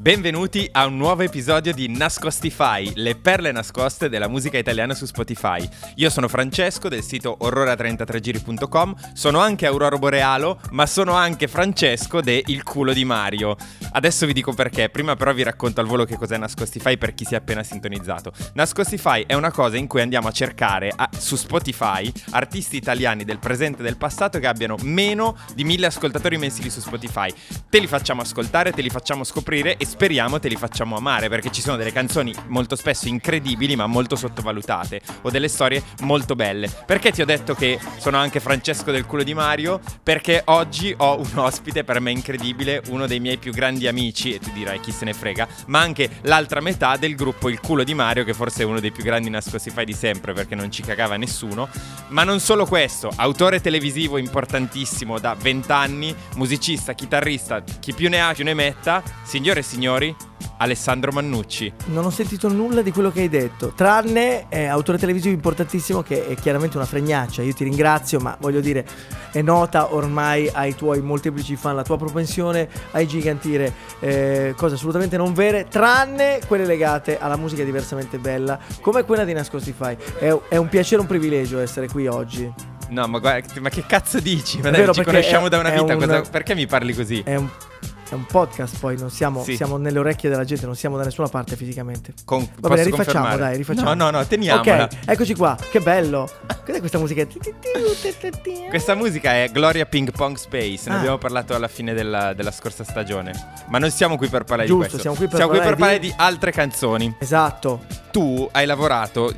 Benvenuti a un nuovo episodio di Nascostify, le perle nascoste della musica italiana su Spotify. Io sono Francesco del sito orrora33giri.com, sono anche Aurora Borealo, ma sono anche Francesco de Il culo di Mario. Adesso vi dico perché, prima però vi racconto al volo che cos'è Nascostify per chi si è appena sintonizzato. Nascostify è una cosa in cui andiamo a cercare a, su Spotify artisti italiani del presente e del passato che abbiano meno di mille ascoltatori mensili su Spotify. Te li facciamo ascoltare, te li facciamo scoprire e speriamo te li facciamo amare perché ci sono delle canzoni molto spesso incredibili ma molto sottovalutate o delle storie molto belle. Perché ti ho detto che sono anche Francesco del culo di Mario? Perché oggi ho un ospite per me incredibile, uno dei miei più grandi amici e tu dirai chi se ne frega, ma anche l'altra metà del gruppo Il culo di Mario che forse è uno dei più grandi nascostify di sempre perché non ci cagava nessuno. Ma non solo questo, autore televisivo importantissimo da 20 anni, musicista, chitarrista, chi più ne ha più ne metta, signore e signori signori, Alessandro Mannucci. Non ho sentito nulla di quello che hai detto, tranne eh, autore televisivo importantissimo che è chiaramente una fregnaccia. Io ti ringrazio, ma voglio dire, è nota ormai ai tuoi molteplici fan la tua propensione a gigantire eh, cose assolutamente non vere, tranne quelle legate alla musica diversamente bella, come quella di Nascostify. È, è un piacere, un privilegio essere qui oggi. No, ma guarda, ma che cazzo dici? Ma dai, ci conosciamo è, da una vita, un, cosa, perché mi parli così? È un è un podcast, poi non siamo, sì. siamo, nelle orecchie della gente, non siamo da nessuna parte fisicamente. Con, Va bene, rifacciamo, confermare. dai, rifacciamo. No, no, no, teniamola. Ok, eccoci qua, che bello. Cos'è questa musica? questa musica è Gloria Ping Pong Space, ne ah. abbiamo parlato alla fine della, della, scorsa stagione. Ma non siamo qui per parlare Giusto, di questo. Siamo qui per, siamo parlare, qui per parlare di... di altre canzoni. Esatto. Tu hai lavorato,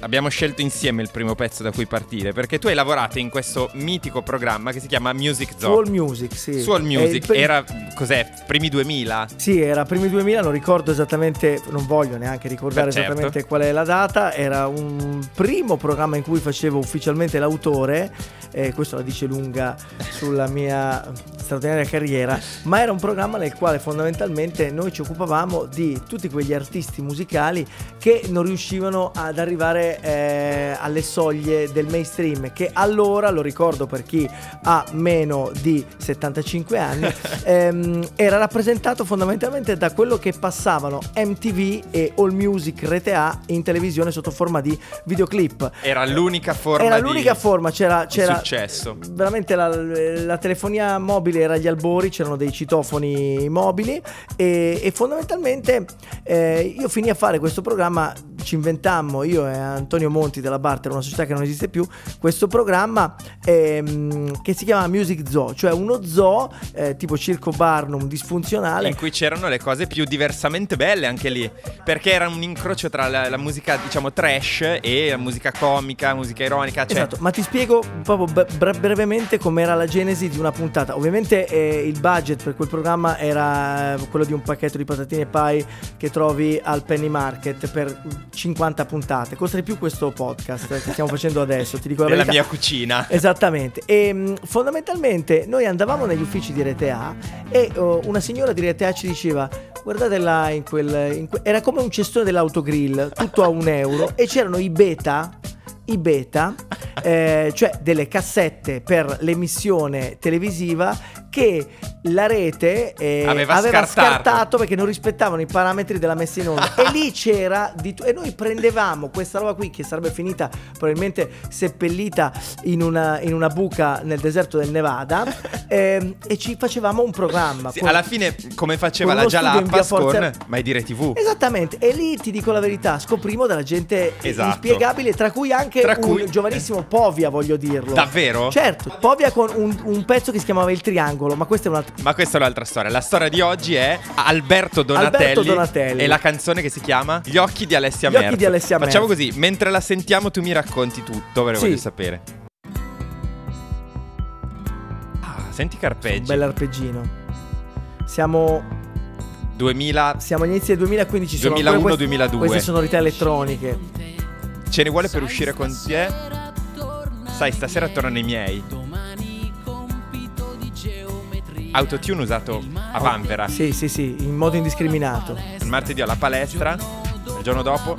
abbiamo scelto insieme il primo pezzo da cui partire, perché tu hai lavorato in questo mitico programma che si chiama Music Zoo. Soul Music, sì. Soul Music, era, cos'è, primi 2000? 2000? Sì, era primi 2000, non ricordo esattamente, non voglio neanche ricordare certo. esattamente qual è la data, era un primo programma in cui facevo ufficialmente l'autore, e questo la dice lunga sulla mia straordinaria carriera, ma era un programma nel quale fondamentalmente noi ci occupavamo di tutti quegli artisti musicali che non riuscivano ad arrivare eh, alle soglie del mainstream, che allora, lo ricordo per chi ha meno di 75 anni, ehm, era rappresentato fondamentalmente da quello che passavano MTV e All Music Rete A in televisione sotto forma di videoclip. Era l'unica forma Era l'unica forma, c'era, c'era successo. Veramente la, la, telefonia mobile era agli albori, c'erano dei citofoni mobili e, e fondamentalmente eh, io finì a fare questo programma ci inventammo, io e Antonio Monti della Barter, una società che non esiste più, questo programma ehm, che si chiama Music Zoo, cioè uno zoo eh, tipo Circo Barnum disfunzionale. In cui c'erano le cose più diversamente belle anche lì, perché era un incrocio tra la, la musica diciamo trash e la musica comica, musica ironica. Cioè... Esatto, ma ti spiego proprio bre- brevemente com'era la genesi di una puntata. Ovviamente eh, il budget per quel programma era eh, quello di un pacchetto di patatine e pie che trovi al Penny Market per 50 puntate. Costa di più questo podcast che stiamo facendo adesso, ti dico la Nella verità. mia cucina. Esattamente. E mm, fondamentalmente noi andavamo negli uffici di Rete A e uh, una signora di Rete A ci diceva guardate là in quel, in que-". era come un cestone dell'autogrill, tutto a un euro e c'erano i beta i beta, eh, cioè delle cassette per l'emissione televisiva che la rete eh, aveva, aveva scartato perché non rispettavano i parametri della messa in onda e lì c'era di t- e noi prendevamo questa roba qui che sarebbe finita probabilmente seppellita in una, in una buca nel deserto del Nevada eh, e ci facevamo un programma sì, con, alla fine come faceva la Jalappas con Mai Dire TV esattamente e lì ti dico la verità scoprimo della gente esatto. inspiegabile tra cui anche tra un cui... giovanissimo Povia voglio dirlo davvero? certo Povia con un, un pezzo che si chiamava Il Triangolo ma questa è un'altra ma questa è un'altra storia. La storia di oggi è Alberto Donatelli, Alberto Donatelli. e la canzone che si chiama Gli occhi di Alessia Gli Merz. occhi di Alessia Facciamo così, mentre la sentiamo tu mi racconti tutto, perché sì. voglio sapere. Ah, senti carpeggi. Un bell'arpeggino. Siamo 2000 Siamo all'inizio del 2015 2001-2002 Queste sonorità elettroniche Ce ne vuole per uscire con te? Sai, stasera tornano i miei autotune usato a Vanvera. Sì, sì, sì, in modo indiscriminato. Il martedì alla palestra, il giorno dopo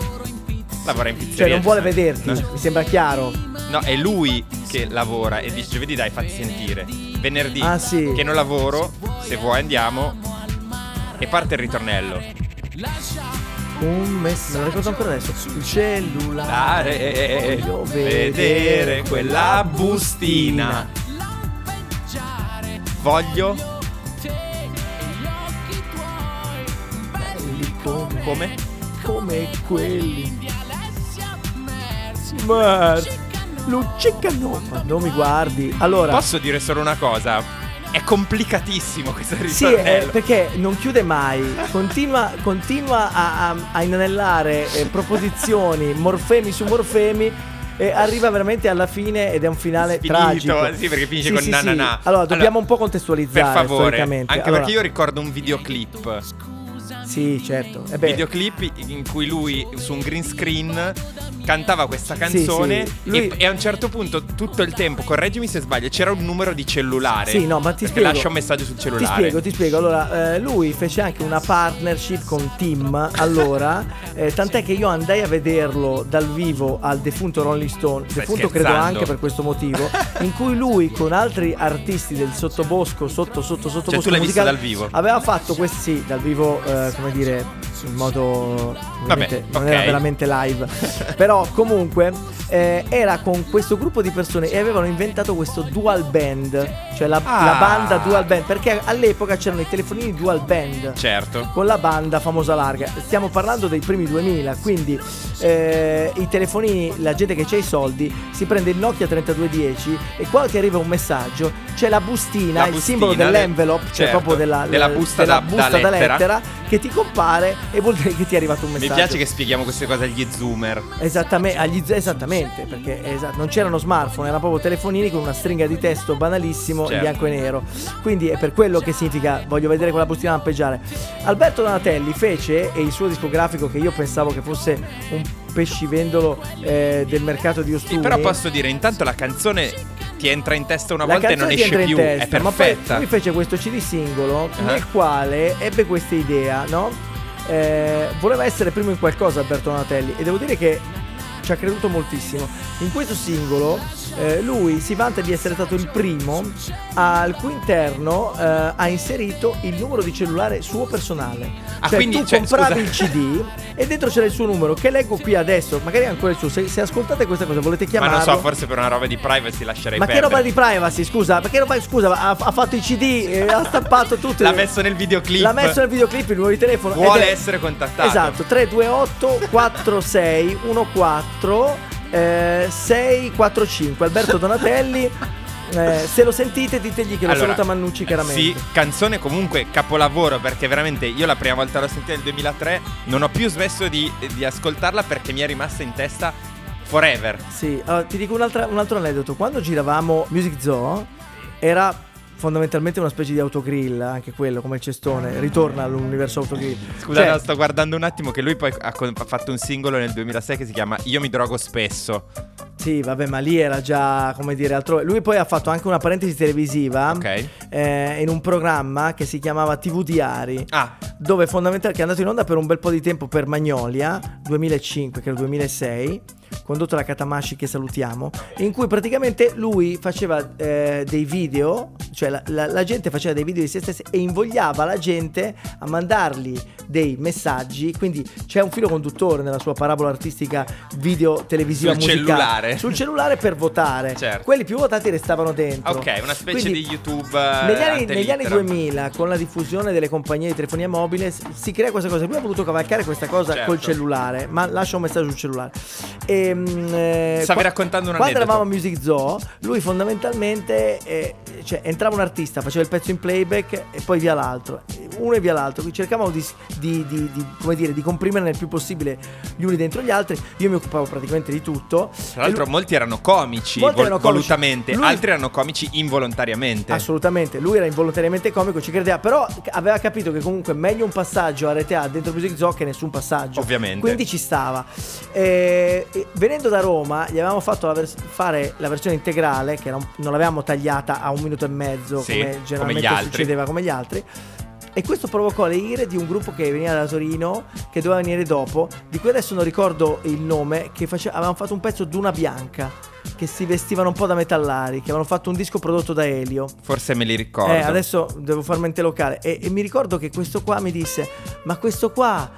lavora in pizzeria. Cioè non vuole vederti, no. mi sembra chiaro. No, è lui che lavora e dice giovedì dai fatti sentire. Venerdì ah, sì. che non lavoro, se vuoi andiamo. E parte il ritornello. Un messaggio, me lo ricordo ancora adesso. Il cellulare. Voglio vedere quella bustina. Voglio. Belli come, Come? come quelli. Ma luccicano. Quando mi guardi. Allora. Posso dire solo una cosa? È complicatissimo questo Sì, eh, ritornello. perché non chiude mai, continua, continua a, a- a inanellare eh, proposizioni, morfemi su morfemi e arriva veramente alla fine ed è un finale Finito, tragico. sì, perché finisce Sì, con sì, na na na. Allora, dobbiamo Allora, un po' contestualizzare Per favore, anche Allora, perché io ricordo un videoclip. Sì, certo. Eh beh, videoclip in cui lui su un green screen cantava questa canzone sì. Lui- e, e a un certo punto tutto il tempo, correggimi se sbaglio, c'era un numero di cellulare. Sì, no, ma ti spiego. lascia un messaggio sul Ti cellulare. spiego, ti spiego. Allora, eh, lui fece anche una partnership con Tim. Allora, eh, tant'è che io andai a vederlo dal vivo al defunto Rolling Stone. Stai Defunto credo scherzando? anche per questo motivo. in cui lui, con altri artisti del sottobosco, sotto, sotto, sottobosco. Cioè, tu l'hai visto musicale, dal vivo? Aveva fatto questi, sì, dal vivo, eh, come dire, in modo. ovviamente non ok. era veramente live. Però, comunque, eh, era con questo gruppo di persone e avevano inventato questo dual band. Cioè la, Ah. la banda dual band. Perché all'epoca c'erano i telefonini dual band Certo. con la banda famosa larga. Stiamo parlando dei primi 2000, quindi eh, i telefonini, la gente che c'ha i soldi si prende il Nokia 3210 e quando ti arriva un messaggio c'è la bustina, La il bustina simbolo de- dell'envelope, cioè certo, proprio della, della busta della da- busta da da lettera. lettera che ti compare e vuol dire che ti è arrivato un Mi messaggio. piace che spieghiamo queste cose agli zoomer. Esattamente, agli- esattamente, perché esa- non c'erano smartphone, erano proprio telefonini con una stringa di testo banalissimo in Certo. bianco e nero. Quindi è per quello che significa voglio vedere quella bustina lampeggiare. Alberto Donatelli fece e il suo discografico che io pensavo che fosse un pescivendolo eh, del mercato di Ostuni. Sì, però posso dire, intanto la canzone ti entra in testa una la volta e non esce più. testa, è perfetta. lui fece questo CD singolo Ah. nel quale ebbe questa idea, no? Eh, voleva essere primo in qualcosa Alberto Donatelli e devo dire che ci ha creduto moltissimo. In questo singolo eh, lui si vanta di essere stato il primo al cui interno eh, ha inserito il numero di cellulare suo personale. Ah, cioè quindi, tu cioè, compravi scusa. il CD e dentro c'era il suo numero che leggo qui adesso, magari è ancora il suo. Se, se ascoltate questa cosa volete Ma chiamarlo. non so, forse per una roba di privacy lascerei Ma che perdere. roba di privacy, scusa? Perché roba, scusa, ha, ha fatto i CD, eh, ha stampato tutto. L'ha messo nel videoclip. L'ha messo nel videoclip il numero di telefono. Vuole è- essere contattato. Esatto, 328 46 14 eh, 645 Alberto Donatelli. eh, se lo sentite ditegli che lo Allora, saluta Mannucci chiaramente. Sì, canzone comunque capolavoro perché veramente io la prima volta l'ho sentita nel 2003, non ho più smesso di, di ascoltarla perché mi è rimasta in testa forever. Sì, allora, ti dico un altro aneddoto. Quando giravamo Music Zoo era fondamentalmente una specie di autogrill, anche quello come il cestone, ritorna all'universo autogrill. Scusa, Cioè, no, sto guardando un attimo che lui poi ha, ha fatto un singolo nel 2006 che si chiama Io mi drogo spesso. Sì, vabbè, ma lì era già, come dire, altrove. Lui poi ha fatto anche una parentesi televisiva Ok. eh, in un programma che si chiamava TV Diari. Ah, Dove fondamentalmente che è andato in onda per un bel po' di tempo per Magnolia 2005, che era il 2006, condotto da Katamashi che salutiamo, in cui praticamente lui faceva eh, dei video, cioè la, la- la gente faceva dei video di se stessi e invogliava la gente a mandargli dei messaggi, quindi c'è un filo conduttore nella sua parabola artistica video televisiva Sul musicale. cellulare. sul cellulare per votare. Certo. Quelli più votati restavano dentro. ok, una specie Quindi, di YouTube. negli anni, negli anni antelittera. 2000, con la diffusione delle compagnie di telefonia mobile, si crea questa cosa. Lui ha voluto cavalcare questa cosa Certo. col cellulare, ma lascia un messaggio sul cellulare. E, mm, eh, Stavi qua- raccontando un Quando aneddoto. eravamo a Music Zoo, lui fondamentalmente eh, cioè, entrava un artista, faceva il pezzo in playback e poi via l'altro, uno e via l'altro. Cercavamo di, di- di- di- come dire, di comprimere nel più possibile gli uni dentro gli altri. Io mi occupavo praticamente di tutto. Tra l'altro, lui- molti erano comici, Molti vol- erano comici. volutamente, Lui- altri erano comici involontariamente. Assolutamente, lui era involontariamente comico, ci credeva, però aveva capito che comunque meglio un passaggio a RTA dentro Music Zoo che nessun passaggio. Ovviamente. Quindi ci stava. E- e venendo da Roma, gli avevamo fatto la vers- fare la versione integrale, che un- non l'avevamo tagliata a un minuto e mezzo Sì, come come generalmente altri. succedeva come gli altri. e questo provocò le ire di un gruppo che veniva da Torino, che doveva venire dopo, di cui adesso non ricordo il nome, che face- avevano fatto un pezzo Duna Bianca che si vestivano un po' da metallari, che avevano fatto un disco prodotto da Elio. Forse me li ricordo. Eh, adesso devo far mente locale. E, e mi ricordo che questo qua mi disse: Ma questo qua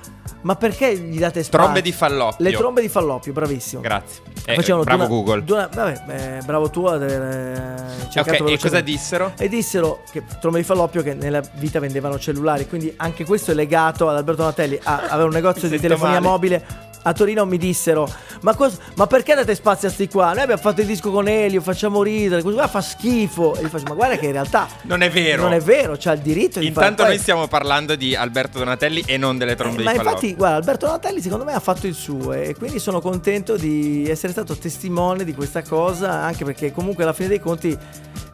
ma perché gli date spazio? Trombe di falloppio. Le trombe di falloppio, bravissimo. Grazie. Eh, bravo Duna, Google. Duna, vabbè, eh, bravo tu. Eh, okay, e cosa dissero? E dissero che trombe di falloppio che nella vita vendevano cellulari. Quindi anche questo è legato ad Alberto Natelli. aveva un negozio di telefonia male. mobile a Torino mi dissero: ma, cos- ma, perché date spazio a sti qua? Noi abbiamo fatto il disco con Elio, facciamo ridere, questo qua fa schifo. E gli faccio: Ma guarda che in realtà non è vero. Non è vero, c'ha il diritto di Intanto fare. noi stiamo parlando di Alberto Donatelli e non delle trombe eh, di Ma infatti, guarda, Alberto Donatelli secondo me ha fatto il suo e quindi sono contento di essere stato testimone di questa cosa, anche perché comunque alla fine dei conti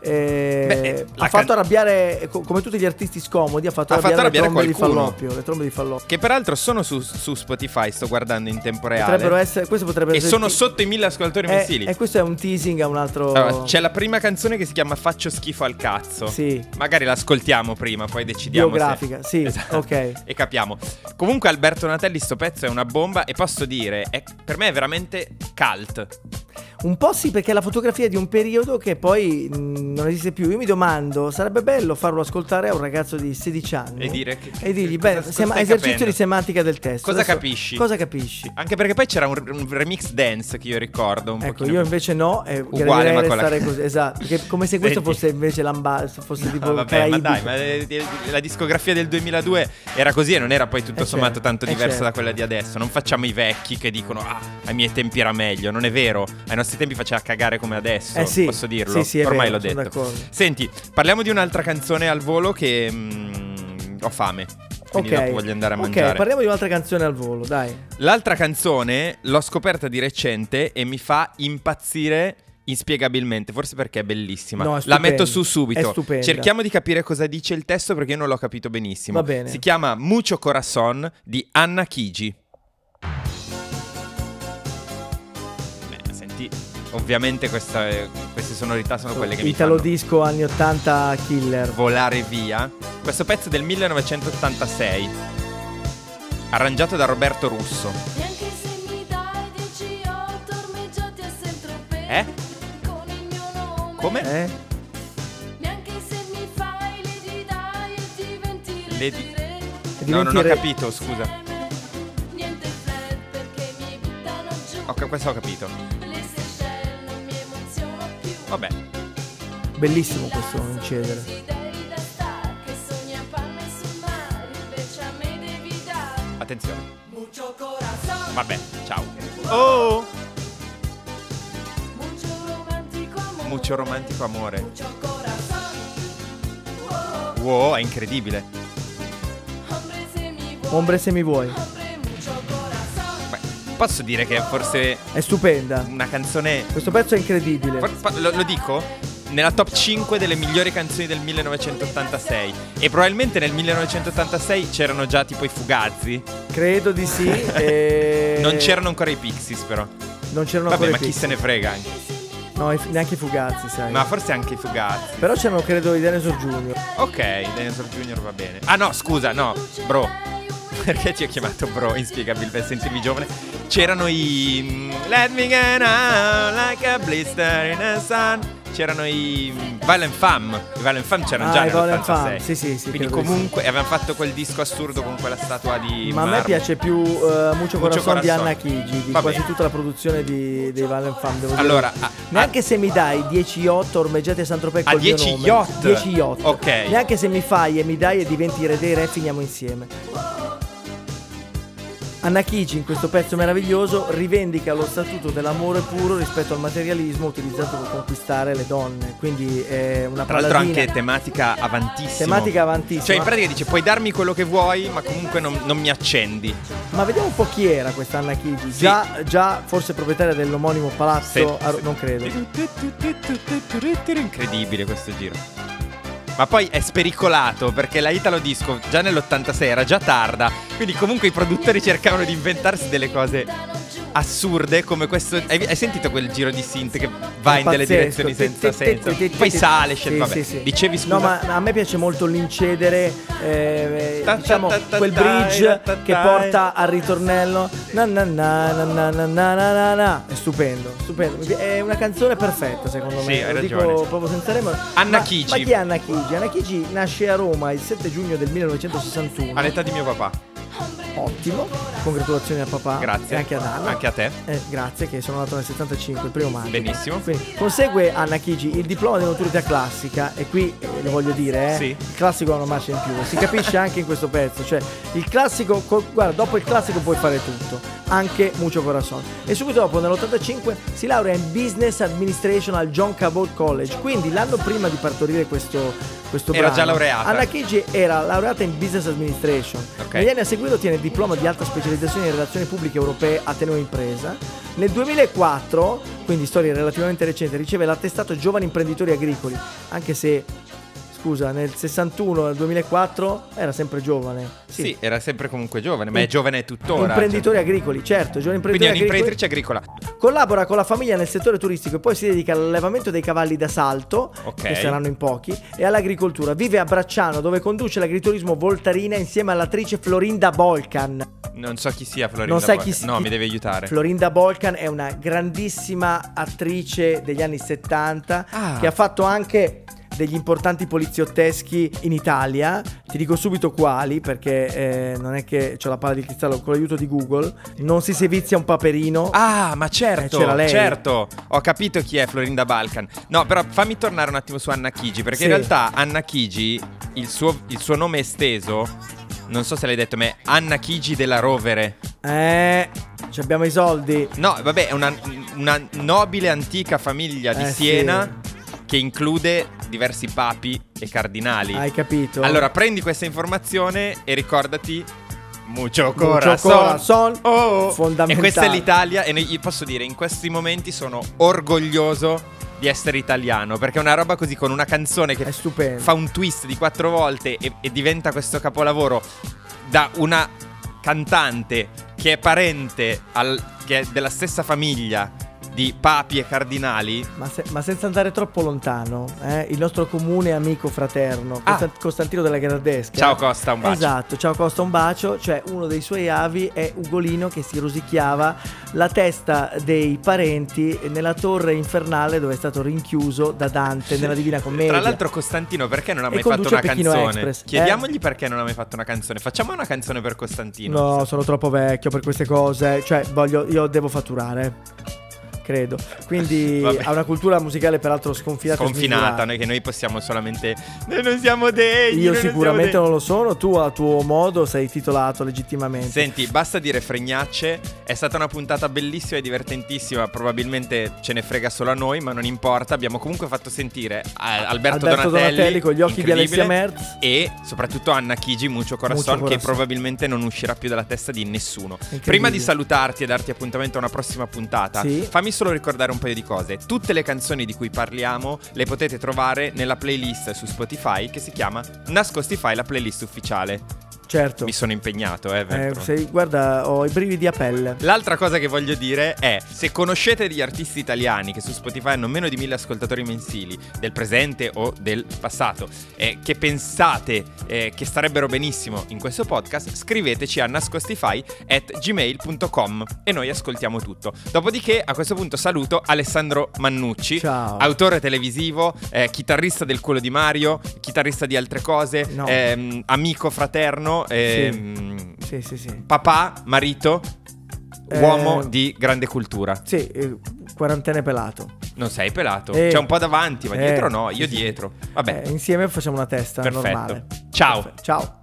eh, Beh, ha fatto can... arrabbiare, come tutti gli artisti scomodi, ha fatto ha arrabbiare, fatto arrabbiare le, trombe le trombe di falloppio. Che peraltro sono su, su, Spotify, sto guardando in tempo reale. Potrebbero essere, questo potrebbe e essere sono sotto i mille ascoltatori eh, mensili. E questo è un teasing a un altro. Allora, c'è la prima canzone che si chiama Faccio schifo al cazzo. Sì. Magari l'ascoltiamo prima, poi decidiamo. Biografica, se... sì. Esatto. Ok. E capiamo. Comunque, Alberto Natelli, sto pezzo è una bomba. E posso dire, è, per me è veramente cult. Un po' sì, perché è la fotografia di un periodo che poi mh, non esiste più. Io mi domando, sarebbe bello farlo ascoltare a un ragazzo di 16 anni e, dire che, e dirgli, beh, sema- esercizio capendo? di semantica del testo. Cosa Adesso, capisci? Cosa capisci? Anche perché poi c'era un, un remix dance che io ricordo. Un ecco, io invece no, e uguale ma restare così. Esatto, come se questo fosse invece l'ambassador, fosse no, tipo vabbè, ma dai, ma eh, la discografia del 2002 era così e non era poi tutto eh sommato certo, tanto diversa certo. da quella di adesso. Non facciamo i vecchi che dicono "Ah, ai miei tempi era meglio", non è vero. Ai nostri tempi faceva cagare cagare come adesso. Eh sì, posso dirlo. Sì, sì, Ormai vero, l'ho detto. Senti, parliamo di un'altra canzone al volo che mm, ho fame. Quindi ok, voglio andare a mangiare. Ok, parliamo di un'altra canzone al volo, dai. L'altra canzone l'ho scoperta di recente e mi fa impazzire inspiegabilmente, forse perché è bellissima. No, è La metto su subito. È Cerchiamo di capire cosa dice il testo perché io non l'ho capito benissimo. Va bene. Si chiama Mucho Corazon di Anna Chigi. Ovviamente questa, queste sonorità sono quelle che Italo mi fanno disco anni 80 killer. volare via. Questo pezzo è del 1986, arrangiato da Roberto Russo. Eh? Come? Eh? Lady... No, non ho capito, scusa. Ok, questo ho capito. Vabbè. Bellissimo questo incedere. Attenzione. Vabbè, ciao. Oh! Mucho romantico amore. Wow, è incredibile. Ombre se mi vuoi. Posso dire che forse È stupenda. una canzone. Questo pezzo è incredibile. For- fa- lo, lo dico? Nella top 5 delle migliori canzoni del 1986. E probabilmente nel 1986 c'erano già tipo i Fugazzi. Credo di sì. e... Non c'erano ancora i Pixies, però. Non c'erano Vabbè, ancora ma i chi Pixies. se ne frega anche. No, i- neanche i Fugazzi, sai. Ma forse anche i Fugazzi. Però c'erano credo i Dinosaur Junior. Ok, Dinosaur Junior va bene. Ah no, scusa, no, bro. Perché ti ho chiamato bro? Inspiegabile per sentirmi giovane. C'erano i. mm, Let me get out like a blister in the sun. C'erano i. mm, Violent Femme. I Violent Femme c'erano Ah, già i Violent nell'86. Femme, sì, sì, sì, Quindi di comunque avevano fatto quel disco assurdo con quella statua di. Ma a me marmo. piace più uh, Mucho Corazon di Corazon. Anna Chigi, di Va quasi bene. tutta la produzione di, dei Valen Fam. devo dire. Allora, a- Neanche se mi dai 10 yacht ormeggiati a San Tropez Ah, col mio 10 nome. yacht? 10 yacht. Ok. Neanche se mi fai e mi dai e diventi re dei re finiamo insieme. Anna Chigi in questo pezzo meraviglioso rivendica lo statuto dell'amore puro rispetto al materialismo utilizzato per conquistare le donne. Quindi è una Tra l'altro anche tematica avantissima. tematica avantissima. Cioè in pratica dice puoi darmi quello che vuoi ma comunque non, non mi accendi. Ma vediamo un po' chi era questa Anna Chigi. Sì. Già, già forse proprietaria dell'omonimo palazzo, Se- a- non credo. Incredibile questo giro. Ma poi è spericolato perché la Italo Disco già nell'86 era già tarda, quindi comunque i produttori cercavano di inventarsi delle cose assurde come questo. Hai, hai, sentito quel giro di synth che va in delle direzioni senza senso? Poi sale, scende. Sì, vabbè. Sì. Dicevi scusa. No, ma a me piace molto l'incedere, eh, eh diciamo, quel bridge che porta al ritornello. Na na na na na na na na È stupendo, stupendo. È una canzone perfetta, secondo me. Sì, hai Lo dico proprio senza remo. Anna ma, Chigi. Ma chi è Anna Chigi? Anna Chigi nasce a Roma il 7 giugno del 1961. All'età di mio papà. Ottimo, congratulazioni a papà Grazie. e anche ad Anna. Anche a te. Eh, grazie, che sono nato nel 75, il primo maggio. Benissimo. Quindi, consegue Anna Chigi il diploma di maturità classica, e qui eh, lo voglio dire, eh, Sì. il classico ha una marcia in più, si capisce anche in questo pezzo. Cioè, il classico, co- guarda, dopo il classico puoi fare tutto, anche Mucho Corazon. E subito dopo, nell'85, si laurea in Business Administration al John Cabot College. Quindi, l'anno prima di partorire questo, questo Era brano, già laureata. Anna Chigi era laureata in Business Administration. Ok. Negli anni a seguire ottiene il diploma di alta specializzazione in relazioni pubbliche europee a Teneo Impresa. Nel 2004, quindi storia relativamente recente, riceve l'attestato Giovani Imprenditori Agricoli, anche se, scusa, nel 61 e nel 2004 era sempre giovane. Sì. era sempre comunque giovane, ma è giovane tuttora. Imprenditori agricoli, certo, giovani Quindi è imprenditori un'imprenditrice agricola. Collabora con la famiglia nel settore turistico e poi si dedica all'allevamento dei cavalli d'assalto, Ok. che saranno in pochi, e all'agricoltura. Vive a Bracciano dove conduce l'agriturismo Voltarina insieme all'attrice Florinda Bolcan. Non so chi sia Florinda. Non sai chi sia? No, mi devi aiutare. Florinda Bolcan è una grandissima attrice degli anni 70 Ah. che ha fatto anche degli importanti poliziotteschi in Italia. Ti dico subito quali, perché eh, non è che ho la palla di cristallo con l'aiuto di Google. Non si sevizia un paperino. Ah, ma certo, Eh, certo, ho capito chi è Florinda Balkan. No, però fammi tornare un attimo su Anna Chigi, perché in Sì. realtà Anna Chigi, il suo, il suo nome esteso, non so se l'hai detto, ma è Anna Chigi della Rovere. Eh, ci abbiamo i soldi. No, vabbè, è una, una nobile antica famiglia di Eh, Siena che include diversi papi e cardinali. Hai capito? Allora, prendi questa informazione e ricordati Mucho Mucho corazon. corazon, Oh. fondamentale. E questa è l'Italia e io posso dire, in questi momenti sono orgoglioso di essere italiano, perché una roba così con una canzone che fa un twist di quattro volte e, e diventa questo capolavoro da una cantante che è parente al- che è della stessa famiglia di papi e cardinali. Ma, se- ma senza andare troppo lontano, eh, il nostro comune amico fraterno, Ah. Costa- Costantino della Gradesca. Ciao Costa, un bacio. Esatto, ciao Costa, un bacio. Cioè, uno dei suoi avi è Ugolino che si rosicchiava la testa dei parenti nella torre infernale dove è stato rinchiuso da Dante nella Divina Commedia. Tra l'altro Costantino perché non ha mai fatto una Pechino canzone? Express, eh? Chiediamogli perché non ha mai fatto una canzone. Facciamo una canzone per Costantino. No, sono troppo vecchio per queste cose. Cioè, voglio, io devo fatturare. Credo. Quindi ha una cultura musicale peraltro sconfinata. Sconfinata, noi che noi possiamo solamente Noi non siamo degni Io non sicuramente siamo non lo sono, tu a tuo modo sei titolato legittimamente. Senti, basta dire fregnacce. È stata una puntata bellissima e divertentissima. Probabilmente ce ne frega solo a noi, ma non importa. Abbiamo comunque fatto sentire eh, Alberto, Alberto Donatelli, Donatelli con gli occhi di Alessia Merz. E soprattutto Anna Chigi, Mucho Corazon, che probabilmente non uscirà più dalla testa di nessuno. Prima di salutarti e darti appuntamento a una prossima puntata, Sì. fammi solo ricordare un paio di cose. Tutte le canzoni di cui parliamo le potete trovare nella playlist su Spotify che si chiama Nascostify, la playlist ufficiale. Certo. Mi sono impegnato, eh, Eh, sei- guarda, ho i brividi a pelle. L'altra cosa che voglio dire è, se conoscete degli artisti italiani che su Spotify hanno meno di mille ascoltatori mensili, del presente o del passato, e che pensate eh, che starebbero benissimo in questo podcast, scriveteci a nascostify at gmail.com e noi ascoltiamo tutto. Dopodiché, a questo punto saluto Alessandro Mannucci, Ciao. autore televisivo, eh, chitarrista del culo di Mario, chitarrista di altre cose, No. ehm, amico fraterno, ehm, Sì, sì, sì. papà, marito, Eh, uomo di grande cultura. Sì, eh, quarantenne pelato. Non sei pelato. Eh. C'è un po' davanti, ma Eh, dietro no. Io dietro. Vabbè. Eh, insieme facciamo una testa Perfetto. normale. Ciao. Perfetto. Ciao.